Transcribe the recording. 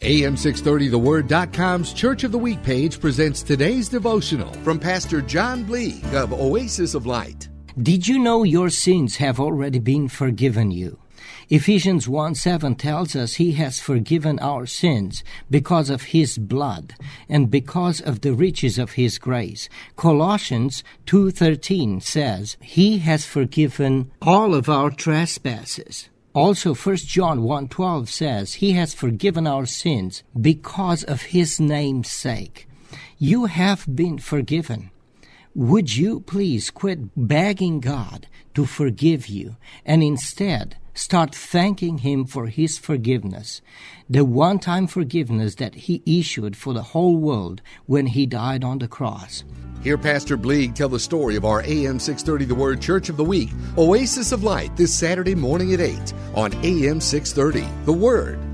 AM630TheWord.com's Church of the Week page presents today's devotional from Pastor John Bleak of Oasis of Light. Did you know your sins have already been forgiven you? Ephesians 1 7 tells us He has forgiven our sins because of His blood and because of the riches of His grace. Colossians 2.13 says He has forgiven all of our trespasses. Also 1 John 1.12 says He has forgiven our sins because of His name's sake. You have been forgiven. Would you please quit begging God to forgive you and instead start thanking Him for His forgiveness, the one time forgiveness that He issued for the whole world when He died on the cross. Hear Pastor Bleak tell the story of our AM 630 The Word Church of the Week, Oasis of Light, this Saturday morning at 8 on AM 630 The Word.